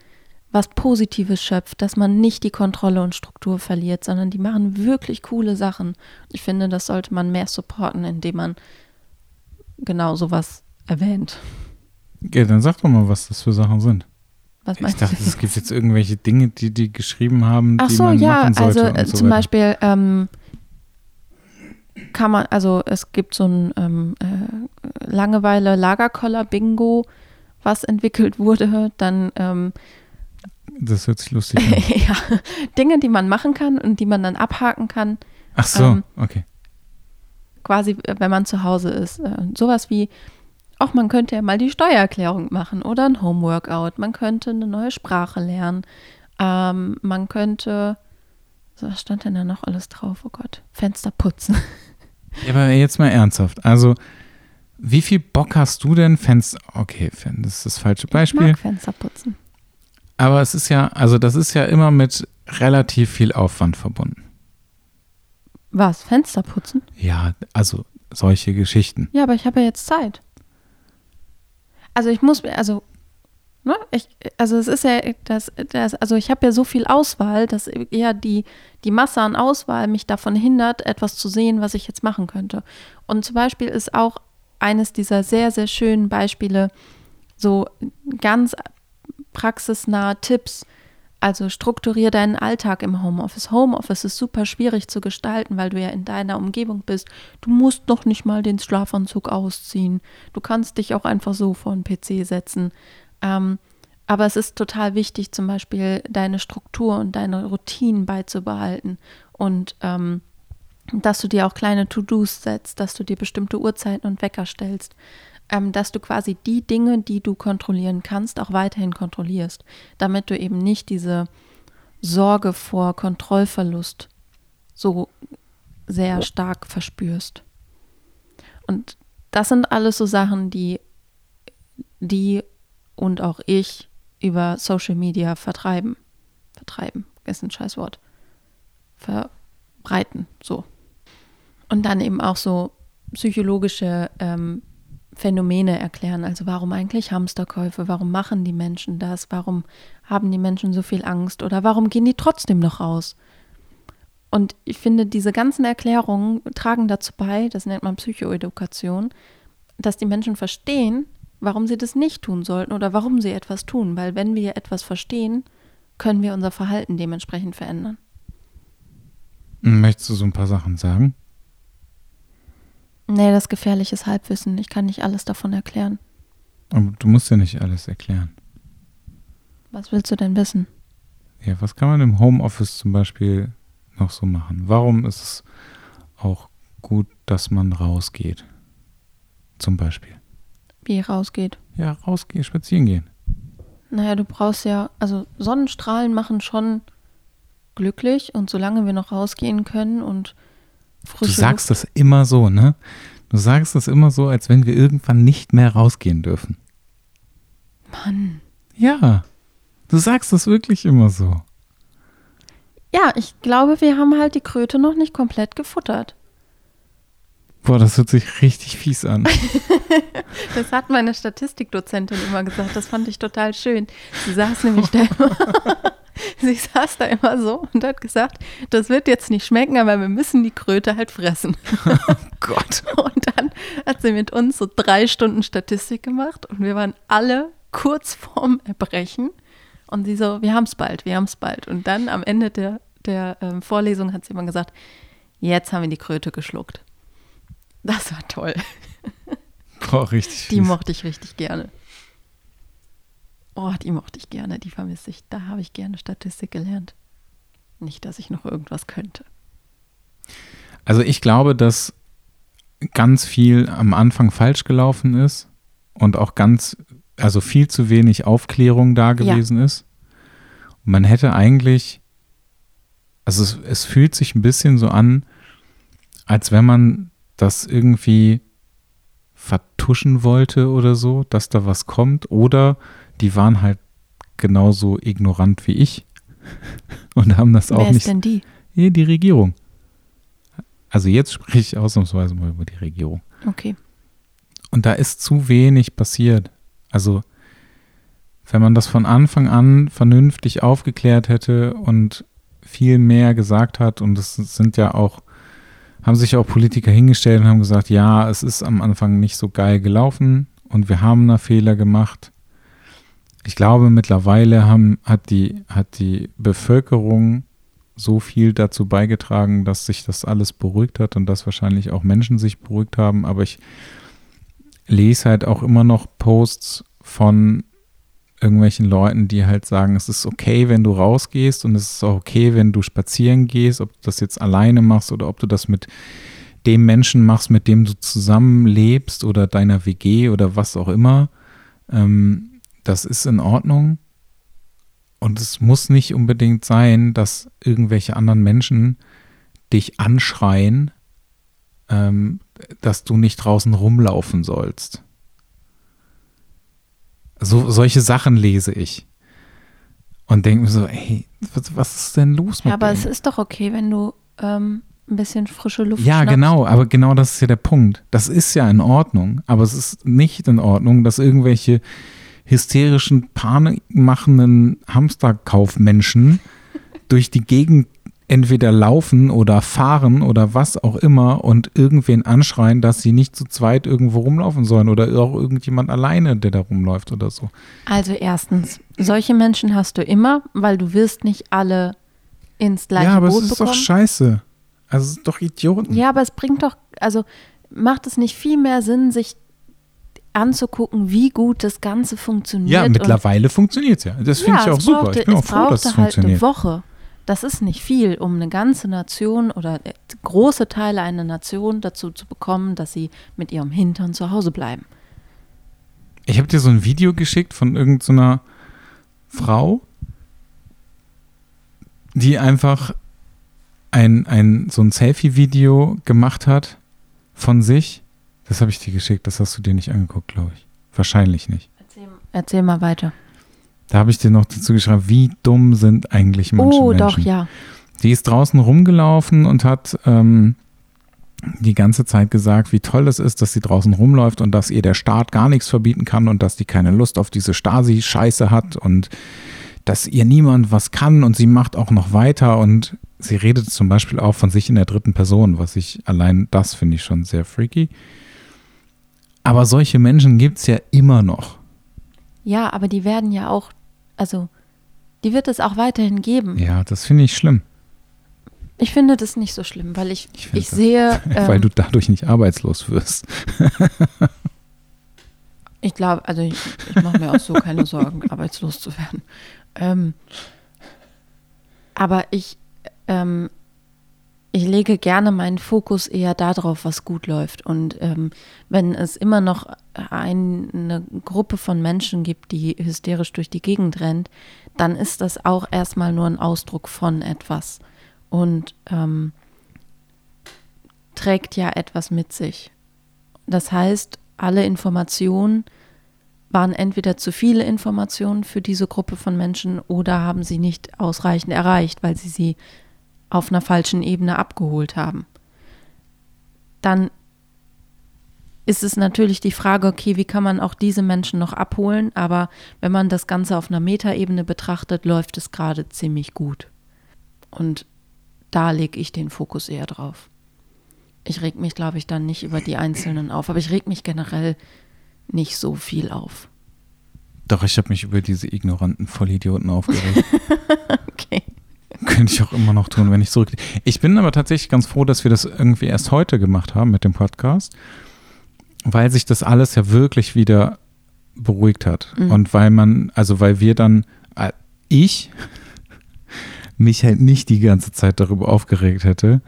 Speaker 1: was Positives schöpft, dass man nicht die Kontrolle und Struktur verliert, sondern die machen wirklich coole Sachen. Ich finde, das sollte man mehr supporten, indem man genau sowas erwähnt.
Speaker 2: Ja, dann sag doch mal, was das für Sachen sind.
Speaker 1: Was ich
Speaker 2: dachte, es gibt jetzt irgendwelche Dinge, die die geschrieben haben, Ach die so, man ja, machen sollte.
Speaker 1: Also äh, so zum weiter. Beispiel ähm, kann man, also es gibt so ein ähm, äh, Langeweile-Lagerkoller-Bingo, was entwickelt wurde. Dann ähm,
Speaker 2: das hört sich lustig an.
Speaker 1: ja, Dinge, die man machen kann und die man dann abhaken kann.
Speaker 2: Ach so, ähm, okay.
Speaker 1: Quasi, äh, wenn man zu Hause ist. Äh, sowas wie, auch man könnte ja mal die Steuererklärung machen oder ein Homeworkout. Man könnte eine neue Sprache lernen. Ähm, man könnte, was stand denn da noch alles drauf? Oh Gott, Fenster putzen.
Speaker 2: Ja, aber jetzt mal ernsthaft. Also, wie viel Bock hast du denn, Fenster, okay, das ist das falsche Beispiel. Ich mag
Speaker 1: Fenster putzen.
Speaker 2: Aber es ist ja, also das ist ja immer mit relativ viel Aufwand verbunden.
Speaker 1: Was? Fenster putzen?
Speaker 2: Ja, also solche Geschichten.
Speaker 1: Ja, aber ich habe ja jetzt Zeit. Also ich muss, also, ne, ich, also es ist ja, das, das also ich habe ja so viel Auswahl, dass eher die, die Masse an Auswahl mich davon hindert, etwas zu sehen, was ich jetzt machen könnte. Und zum Beispiel ist auch eines dieser sehr, sehr schönen Beispiele so ganz praxisnahe Tipps. Also strukturier deinen Alltag im Homeoffice. Homeoffice ist super schwierig zu gestalten, weil du ja in deiner Umgebung bist. Du musst noch nicht mal den Schlafanzug ausziehen. Du kannst dich auch einfach so vor den PC setzen. Ähm, aber es ist total wichtig, zum Beispiel deine Struktur und deine Routinen beizubehalten und ähm, dass du dir auch kleine To-Dos setzt, dass du dir bestimmte Uhrzeiten und Wecker stellst, ähm, dass du quasi die Dinge, die du kontrollieren kannst, auch weiterhin kontrollierst, damit du eben nicht diese Sorge vor Kontrollverlust so sehr stark verspürst. Und das sind alles so Sachen, die, die und auch ich über Social Media vertreiben. Vertreiben, ist ein Scheißwort. Verbreiten, so. Und dann eben auch so psychologische ähm, Phänomene erklären. Also warum eigentlich Hamsterkäufe? Warum machen die Menschen das? Warum haben die Menschen so viel Angst? Oder warum gehen die trotzdem noch raus? Und ich finde, diese ganzen Erklärungen tragen dazu bei, das nennt man Psychoedukation, dass die Menschen verstehen, warum sie das nicht tun sollten oder warum sie etwas tun. Weil wenn wir etwas verstehen, können wir unser Verhalten dementsprechend verändern.
Speaker 2: Möchtest du so ein paar Sachen sagen?
Speaker 1: Nee, das ist gefährliches Halbwissen. Ich kann nicht alles davon erklären.
Speaker 2: Aber du musst ja nicht alles erklären.
Speaker 1: Was willst du denn wissen?
Speaker 2: Ja, was kann man im Homeoffice zum Beispiel noch so machen? Warum ist es auch gut, dass man rausgeht? Zum Beispiel.
Speaker 1: Wie rausgeht?
Speaker 2: Ja, rausgehen, spazieren gehen.
Speaker 1: Naja, du brauchst ja, also Sonnenstrahlen machen schon glücklich und solange wir noch rausgehen können und
Speaker 2: frische Du sagst Luft das immer so, ne? Du sagst das immer so, als wenn wir irgendwann nicht mehr rausgehen dürfen.
Speaker 1: Mann.
Speaker 2: Ja, du sagst das wirklich immer so.
Speaker 1: Ja, ich glaube, wir haben halt die Kröte noch nicht komplett gefuttert.
Speaker 2: Boah, das hört sich richtig fies an.
Speaker 1: das hat meine Statistikdozentin immer gesagt. Das fand ich total schön. Sie saß nämlich da immer, sie saß da immer so und hat gesagt, das wird jetzt nicht schmecken, aber wir müssen die Kröte halt fressen.
Speaker 2: Oh Gott.
Speaker 1: Und dann hat sie mit uns so drei Stunden Statistik gemacht und wir waren alle kurz vorm Erbrechen. Und sie so, wir haben es bald, wir haben es bald. Und dann am Ende der, der ähm, Vorlesung hat sie immer gesagt, jetzt haben wir die Kröte geschluckt. Das war toll.
Speaker 2: Boah, richtig.
Speaker 1: Die fies. mochte ich richtig gerne. Oh, die mochte ich gerne, die vermisse ich. Da habe ich gerne Statistik gelernt. Nicht, dass ich noch irgendwas könnte.
Speaker 2: Also ich glaube, dass ganz viel am Anfang falsch gelaufen ist und auch ganz, also viel zu wenig Aufklärung da gewesen ja. ist. Und man hätte eigentlich, also es, es fühlt sich ein bisschen so an, als wenn man das irgendwie vertuschen wollte oder so, dass da was kommt. Oder die waren halt genauso ignorant wie ich und haben das
Speaker 1: Wer
Speaker 2: auch
Speaker 1: nicht.
Speaker 2: Wer ist
Speaker 1: denn die?
Speaker 2: Ja, die Regierung. Also jetzt spreche ich ausnahmsweise mal über die Regierung.
Speaker 1: Okay.
Speaker 2: Und da ist zu wenig passiert. Also wenn man das von Anfang an vernünftig aufgeklärt hätte und viel mehr gesagt hat, und es sind ja auch haben sich auch Politiker hingestellt und haben gesagt, ja, es ist am Anfang nicht so geil gelaufen und wir haben da Fehler gemacht. Ich glaube, mittlerweile haben, hat, die, hat die Bevölkerung so viel dazu beigetragen, dass sich das alles beruhigt hat und dass wahrscheinlich auch Menschen sich beruhigt haben. Aber ich lese halt auch immer noch Posts von irgendwelchen Leuten, die halt sagen, es ist okay, wenn du rausgehst und es ist auch okay, wenn du spazieren gehst, ob du das jetzt alleine machst oder ob du das mit dem Menschen machst, mit dem du zusammenlebst oder deiner WG oder was auch immer. Ähm, das ist in Ordnung. Und es muss nicht unbedingt sein, dass irgendwelche anderen Menschen dich anschreien, ähm, dass du nicht draußen rumlaufen sollst. So, solche Sachen lese ich. Und denke mir so, ey, was, was, ist denn los mit
Speaker 1: Ja, aber
Speaker 2: dem?
Speaker 1: es ist doch okay, wenn du ähm, ein bisschen frische Luft
Speaker 2: Ja,
Speaker 1: schnappst.
Speaker 2: genau, aber genau das ist ja der Punkt. Das ist ja in Ordnung, aber es ist nicht in Ordnung, dass irgendwelche hysterischen, panikmachenden Hamsterkaufmenschen durch die Gegend entweder laufen oder fahren oder was auch immer und irgendwen anschreien, dass sie nicht zu zweit irgendwo rumlaufen sollen oder auch irgendjemand alleine, der da rumläuft oder so.
Speaker 1: Also erstens, solche Menschen hast du immer, weil du wirst nicht alle ins gleiche
Speaker 2: ja, aber
Speaker 1: Boot
Speaker 2: es ist
Speaker 1: bekommen.
Speaker 2: doch scheiße. Also es ist doch Idioten.
Speaker 1: Ja, aber es bringt doch, also macht es nicht viel mehr Sinn, sich anzugucken, wie gut das Ganze funktioniert.
Speaker 2: Ja, mittlerweile funktioniert es ja. Das finde
Speaker 1: Ja,
Speaker 2: ich auch super.
Speaker 1: brauchte-
Speaker 2: Ich bin auch froh, dass es
Speaker 1: halt
Speaker 2: funktioniert.
Speaker 1: eine Woche. Das ist nicht viel, um eine ganze Nation oder äh, große Teile einer Nation dazu zu bekommen, dass sie mit ihrem Hintern zu Hause bleiben.
Speaker 2: Ich habe dir so ein Video geschickt von irgendeiner Frau, die einfach ein, ein, so ein Selfie-Video gemacht hat von sich. Das habe ich dir geschickt, das hast du dir nicht angeguckt, glaube ich. Wahrscheinlich nicht.
Speaker 1: Erzähl, erzähl mal weiter.
Speaker 2: Da habe ich dir noch dazu geschrieben, wie dumm sind eigentlich manche
Speaker 1: oh,
Speaker 2: Menschen.
Speaker 1: doch, ja.
Speaker 2: Die ist draußen rumgelaufen und hat ähm, die ganze Zeit gesagt, wie toll es ist, dass sie draußen rumläuft und dass ihr der Staat gar nichts verbieten kann und dass die keine Lust auf diese Stasi-Scheiße hat und dass ihr niemand was kann und sie macht auch noch weiter und sie redet zum Beispiel auch von sich in der dritten Person, was ich allein das finde ich schon sehr freaky. Aber solche Menschen gibt es ja immer noch.
Speaker 1: Ja, aber die werden ja auch, also die wird es auch weiterhin geben.
Speaker 2: Ja, das finde ich schlimm,
Speaker 1: Ich finde das nicht so schlimm, weil ich,
Speaker 2: Ich
Speaker 1: ich,
Speaker 2: das-
Speaker 1: sehe,
Speaker 2: weil
Speaker 1: ähm,
Speaker 2: du dadurch nicht arbeitslos wirst.
Speaker 1: ich glaube, also ich, ich mache mir auch so keine Sorgen, arbeitslos zu werden. Ähm, aber ich, ähm, ich lege gerne meinen Fokus eher darauf, was gut läuft. Und ähm, wenn es immer noch ein, eine Gruppe von Menschen gibt, die hysterisch durch die Gegend rennt, dann ist das auch erstmal nur ein Ausdruck von etwas und ähm, trägt ja etwas mit sich. Das heißt, alle Informationen waren entweder zu viele Informationen für diese Gruppe von Menschen oder haben sie nicht ausreichend erreicht, weil sie sie auf einer falschen Ebene abgeholt haben. Dann ist es natürlich die Frage, okay, wie kann man auch diese Menschen noch abholen? Aber wenn man das Ganze auf einer Metaebene betrachtet, läuft es gerade ziemlich gut. Und da lege ich den Fokus eher drauf. Ich reg mich, glaube ich, dann nicht über die Einzelnen auf, aber ich reg mich generell nicht so viel auf.
Speaker 2: Doch, ich habe mich über diese ignoranten Vollidioten aufgeregt.
Speaker 1: Okay.
Speaker 2: Könnte ich auch immer noch tun, wenn ich zurück. Ich bin aber tatsächlich ganz froh, dass wir das irgendwie erst heute gemacht haben mit dem Podcast, weil sich das alles ja wirklich wieder beruhigt hat.
Speaker 1: Mhm.
Speaker 2: Und weil man, also weil wir dann, äh, ich mich halt nicht die ganze Zeit darüber aufgeregt hätte,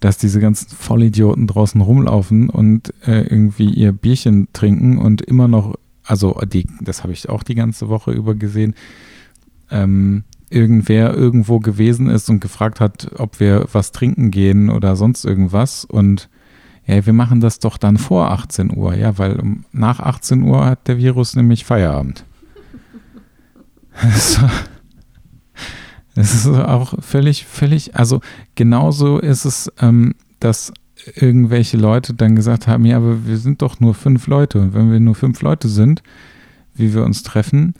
Speaker 2: dass diese ganzen Vollidioten draußen rumlaufen und äh, irgendwie ihr Bierchen trinken und immer noch, also die, das habe ich auch die ganze Woche über gesehen, ähm, irgendwer irgendwo gewesen ist und gefragt hat, ob wir was trinken gehen oder sonst irgendwas. Und ja, wir machen das doch dann vor 18 Uhr, ja, weil um, nach 18 Uhr hat der Virus nämlich Feierabend. Das, ist auch völlig, völlig, also genauso ist es, ähm, dass irgendwelche Leute dann gesagt haben, ja, aber wir sind doch nur fünf Leute. Und wenn wir nur fünf Leute sind, wie wir uns treffen,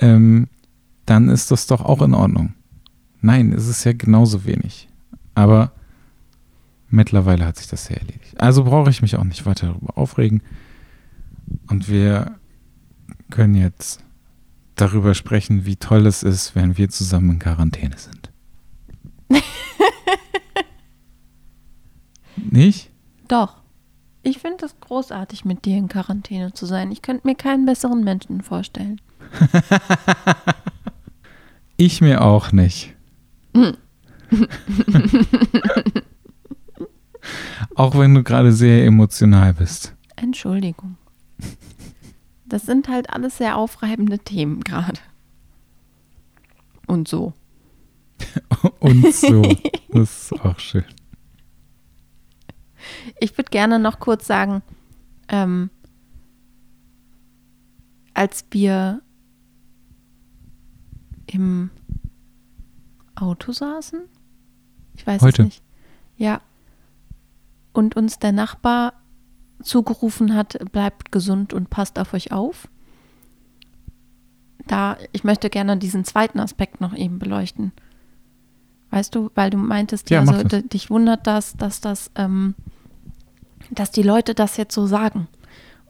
Speaker 2: ähm, dann ist das doch auch in Ordnung. Nein, es ist ja genauso wenig. Aber mittlerweile hat sich das sehr erledigt. Also brauche ich mich auch nicht weiter darüber aufregen. Und wir können jetzt darüber sprechen, wie toll es ist, wenn wir zusammen in Quarantäne sind. nicht?
Speaker 1: Doch. Ich finde es großartig, mit dir in Quarantäne zu sein. Ich könnte mir keinen besseren Menschen vorstellen.
Speaker 2: Ich mir auch nicht. auch wenn du gerade sehr emotional bist.
Speaker 1: Entschuldigung. Das sind halt alles sehr aufreibende Themen gerade. Und so.
Speaker 2: Und so. Das ist auch schön.
Speaker 1: Ich würde gerne noch kurz sagen, ähm, als wir im Auto saßen, ich weiß
Speaker 2: Heute.
Speaker 1: es nicht, ja, und uns der Nachbar zugerufen hat, bleibt gesund und passt auf euch auf. Da, ich möchte gerne diesen zweiten Aspekt noch eben beleuchten. Weißt du, weil du meintest,
Speaker 2: Ja,
Speaker 1: ja,
Speaker 2: mach
Speaker 1: so,
Speaker 2: das.
Speaker 1: d- dich wundert das, dass das, ähm, dass die Leute das jetzt so sagen.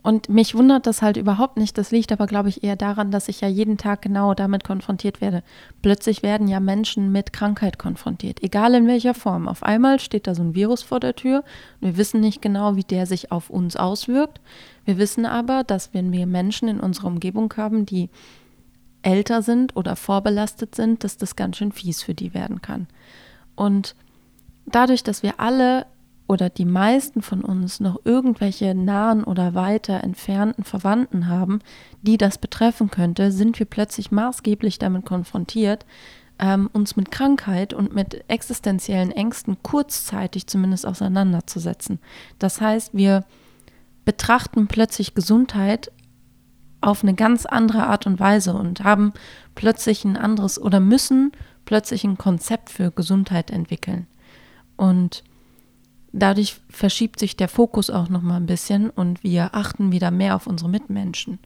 Speaker 1: Und mich wundert das halt überhaupt nicht. Das liegt aber, glaube ich, eher daran, dass ich ja jeden Tag genau damit konfrontiert werde. Plötzlich werden ja Menschen mit Krankheit konfrontiert, egal in welcher Form. Auf einmal steht da so ein Virus vor der Tür. Und wir wissen nicht genau, wie der sich auf uns auswirkt. Wir wissen aber, dass wenn wir Menschen in unserer Umgebung haben, die älter sind oder vorbelastet sind, dass das ganz schön fies für die werden kann. Und dadurch, dass wir alle oder die meisten von uns noch irgendwelche nahen oder weiter entfernten Verwandten haben, die das betreffen könnte, sind wir plötzlich maßgeblich damit konfrontiert, ähm, uns mit Krankheit und mit existenziellen Ängsten kurzzeitig zumindest auseinanderzusetzen. Das heißt, wir betrachten plötzlich Gesundheit auf eine ganz andere Art und Weise und haben plötzlich ein anderes oder müssen plötzlich ein Konzept für Gesundheit entwickeln. Und dadurch verschiebt sich der Fokus auch noch mal ein bisschen und wir achten wieder mehr auf unsere Mitmenschen.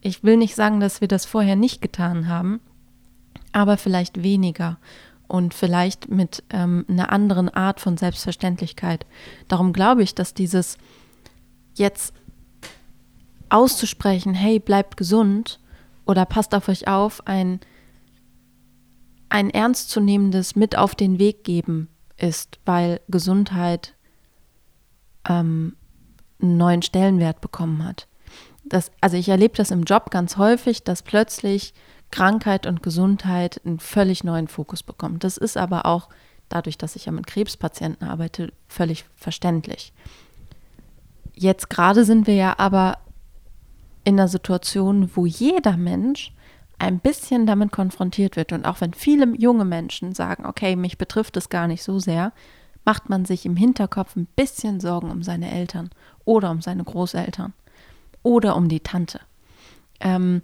Speaker 1: Ich will nicht sagen, dass wir das vorher nicht getan haben, aber vielleicht weniger und vielleicht mit ähm, einer anderen Art von Selbstverständlichkeit. Darum glaube ich, dass dieses jetzt auszusprechen, hey, bleibt gesund oder passt auf euch auf, ein, ein ernstzunehmendes Mit auf den Weg geben ist, weil Gesundheit ähm, einen neuen Stellenwert bekommen hat. Das, also ich erlebe das im Job ganz häufig, dass plötzlich Krankheit und Gesundheit einen völlig neuen Fokus bekommen. Das ist aber auch dadurch, dass ich ja mit Krebspatienten arbeite, völlig verständlich. Jetzt gerade sind wir ja aber in einer Situation, wo jeder Mensch ein bisschen damit konfrontiert wird. Und auch wenn viele junge Menschen sagen, okay, mich betrifft es gar nicht so sehr, macht man sich im Hinterkopf ein bisschen Sorgen um seine Eltern oder um seine Großeltern oder um die Tante. Ähm,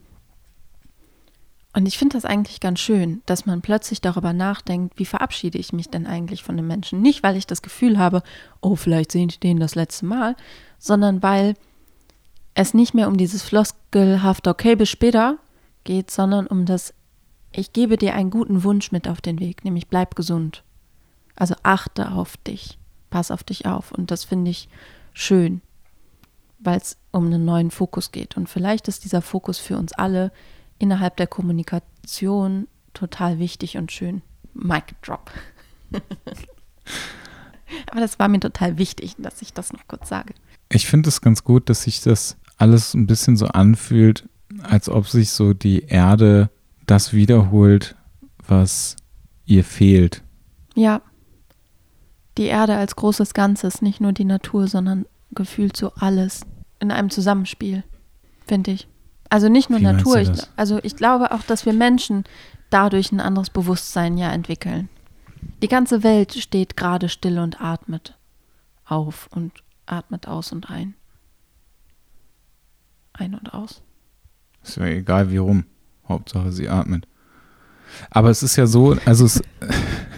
Speaker 1: und ich finde das eigentlich ganz schön, dass man plötzlich darüber nachdenkt, wie verabschiede ich mich denn eigentlich von den Menschen? Nicht, weil ich das Gefühl habe, oh, vielleicht sehe ich den das letzte Mal, sondern weil es nicht mehr um dieses floskelhafte, okay, bis später geht, sondern um das, ich gebe dir einen guten Wunsch mit auf den Weg, nämlich bleib gesund. Also achte auf dich, pass auf dich auf. Und das finde ich schön, weil es um einen neuen Fokus geht. Und vielleicht ist dieser Fokus für uns alle innerhalb der Kommunikation total wichtig und schön. Mic drop. Aber das war mir total wichtig, dass ich das noch kurz sage.
Speaker 2: Ich finde es ganz gut, dass sich das alles ein bisschen so anfühlt, als ob sich so die Erde das wiederholt, was ihr fehlt.
Speaker 1: Ja. Die Erde als großes Ganzes, nicht nur die Natur, sondern gefühlt so alles in einem Zusammenspiel, finde ich. Also nicht nur
Speaker 2: Wie
Speaker 1: Natur, ich, also ich glaube auch, dass wir Menschen dadurch ein anderes Bewusstsein ja entwickeln. Die ganze Welt steht gerade still und atmet auf und atmet aus und ein. Ein und aus.
Speaker 2: Ist ja egal wie rum. Hauptsache sie atmet. Aber es ist ja so, also es,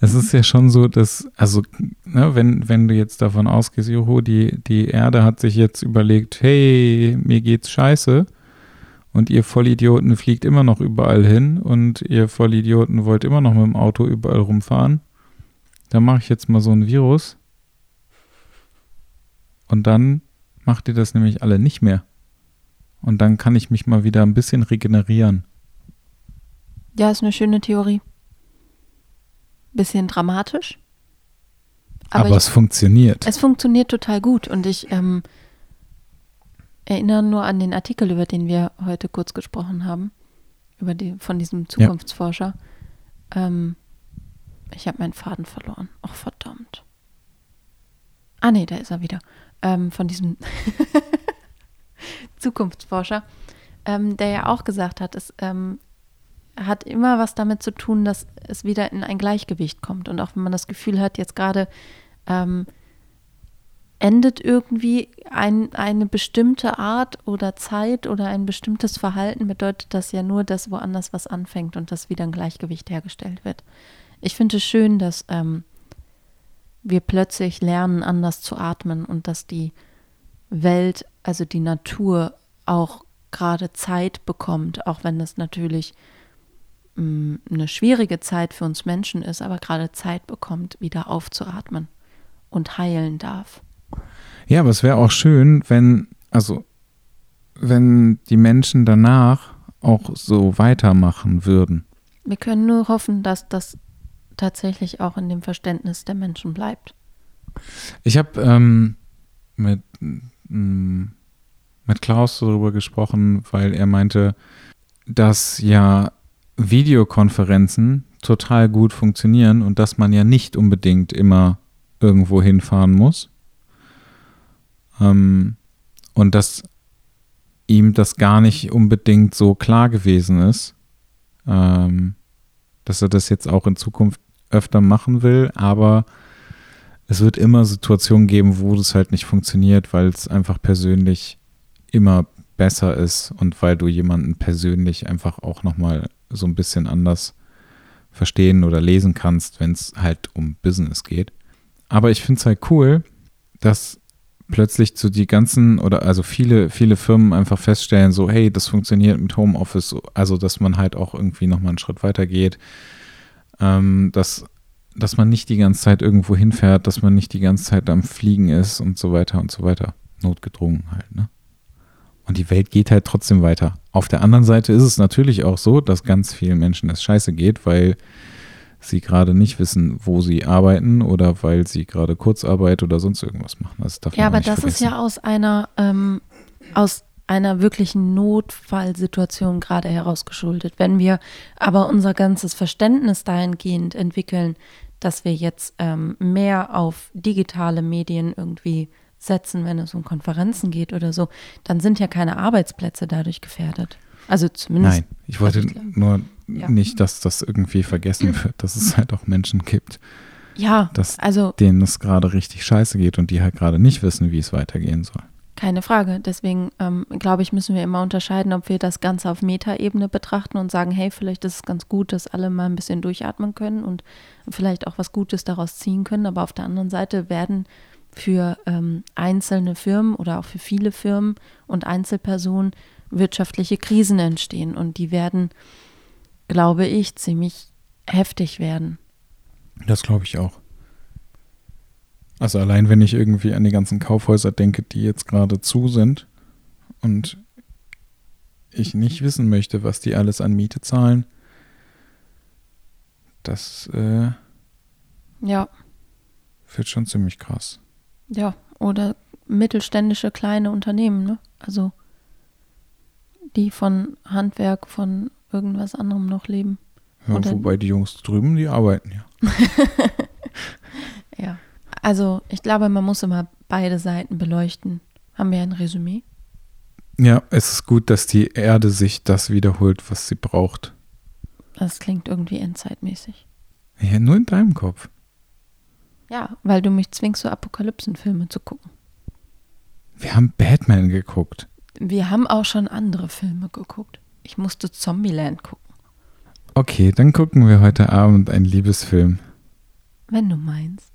Speaker 2: es ist ja schon so, dass, also, ne, wenn, wenn du jetzt davon ausgehst, Juhu, die, die Erde hat sich jetzt überlegt, hey, mir geht's scheiße und ihr Vollidioten fliegt immer noch überall hin und ihr Vollidioten wollt immer noch mit dem Auto überall rumfahren, dann mache ich jetzt mal so ein Virus und dann macht ihr das nämlich alle nicht mehr. Und dann kann ich mich mal wieder ein bisschen regenerieren.
Speaker 1: Ja, ist eine schöne Theorie. Bisschen dramatisch.
Speaker 2: Aber,
Speaker 1: ich,
Speaker 2: es funktioniert.
Speaker 1: Es funktioniert total gut und ich ähm, erinnere nur an den Artikel, über den wir heute kurz gesprochen haben, über die, von diesem Zukunftsforscher. Ähm, ich habe meinen Faden verloren. Ach, verdammt. Ah, nee, da ist er wieder. Ähm, von diesem Zukunftsforscher, ähm, der ja auch gesagt hat, es ähm, hat immer was damit zu tun, dass es wieder in ein Gleichgewicht kommt. Und auch wenn man das Gefühl hat, jetzt gerade ähm, endet irgendwie ein, eine bestimmte Art oder Zeit oder ein bestimmtes Verhalten, bedeutet das ja nur, dass woanders was anfängt und dass wieder ein Gleichgewicht hergestellt wird. Ich finde es schön, dass ähm, wir plötzlich lernen, anders zu atmen und dass die Welt, also die Natur, auch gerade Zeit bekommt, auch wenn es natürlich mh, eine schwierige Zeit für uns Menschen ist, aber gerade Zeit bekommt, wieder aufzuatmen und heilen darf.
Speaker 2: Ja, aber es wäre auch schön, wenn, also, wenn die Menschen danach auch so weitermachen würden.
Speaker 1: Wir können nur hoffen, dass das tatsächlich auch in dem Verständnis der Menschen bleibt.
Speaker 2: Ich habe ähm, mit, mm, mit Klaus darüber gesprochen, weil er meinte, dass ja Videokonferenzen total gut funktionieren und dass man ja nicht unbedingt immer irgendwo hinfahren muss. Ähm, und dass ihm das gar nicht unbedingt so klar gewesen ist, ähm, dass er das jetzt auch in Zukunft öfter machen will, aber es wird immer Situationen geben, wo das halt nicht funktioniert, weil es einfach persönlich immer besser ist und weil du jemanden persönlich einfach auch nochmal so ein bisschen anders verstehen oder lesen kannst, wenn es halt um Business geht. Aber ich finde es halt cool, dass plötzlich so die ganzen oder also viele, viele Firmen einfach feststellen, so, hey, das funktioniert mit Homeoffice, also dass man halt auch irgendwie nochmal einen Schritt weiter geht, ähm, dass, dass man nicht die ganze Zeit irgendwo hinfährt, dass man nicht die ganze Zeit am Fliegen ist und so weiter und so weiter. Notgedrungen halt, ne? Und die Welt geht halt trotzdem weiter. Auf der anderen Seite ist es natürlich auch so, dass ganz vielen Menschen es scheiße geht, weil sie gerade nicht wissen, wo sie arbeiten oder weil sie gerade Kurzarbeit oder sonst irgendwas machen. Das darf
Speaker 1: ja, aber das
Speaker 2: vergessen.
Speaker 1: ist ja aus einer, ähm, aus einer wirklichen Notfallsituation gerade herausgeschuldet. Wenn wir aber unser ganzes Verständnis dahingehend entwickeln, dass wir jetzt ähm, mehr auf digitale Medien irgendwie setzen, wenn es um Konferenzen geht oder so, dann sind ja keine Arbeitsplätze dadurch gefährdet. Also zumindest.
Speaker 2: Nein, ich wollte nur
Speaker 1: Ja.
Speaker 2: nicht, dass das irgendwie vergessen wird, dass es halt auch Menschen gibt,
Speaker 1: Ja,
Speaker 2: dass
Speaker 1: also
Speaker 2: denen es gerade richtig scheiße geht und die halt gerade nicht wissen, wie es weitergehen soll.
Speaker 1: keine Frage. Deswegen ähm, glaube ich, müssen wir immer unterscheiden, ob wir das Ganze auf Metaebene betrachten und sagen, hey, vielleicht ist es ganz gut, dass alle mal ein bisschen durchatmen können und vielleicht auch was Gutes daraus ziehen können. Aber auf der anderen Seite werden für ähm, einzelne Firmen oder auch für viele Firmen und Einzelpersonen wirtschaftliche Krisen entstehen und die werden, glaube ich, ziemlich heftig werden.
Speaker 2: Das glaube ich auch. Also allein wenn ich irgendwie an die ganzen Kaufhäuser denke, die jetzt gerade zu sind und ich nicht wissen möchte, was die alles an Miete zahlen, das äh,
Speaker 1: Ja,
Speaker 2: wird schon ziemlich krass.
Speaker 1: Ja. Oder mittelständische kleine Unternehmen, ne? Also die von Handwerk, von irgendwas anderem noch leben.
Speaker 2: Ja,
Speaker 1: Oder-
Speaker 2: wobei die Jungs drüben, die arbeiten ja.
Speaker 1: Ja. Also ich glaube, man muss immer beide Seiten beleuchten. Haben wir ein Resümee?
Speaker 2: Ja, es ist gut, dass die Erde sich das wiederholt, was sie braucht.
Speaker 1: Das klingt irgendwie endzeitmäßig.
Speaker 2: Ja, nur in deinem Kopf.
Speaker 1: Ja, weil du mich zwingst, so Apokalypsenfilme zu gucken.
Speaker 2: Wir haben Batman geguckt.
Speaker 1: Wir haben auch schon andere Filme geguckt. Ich musste Zombieland gucken,
Speaker 2: Okay, dann gucken wir heute Abend einen Liebesfilm.
Speaker 1: wenn du meinst.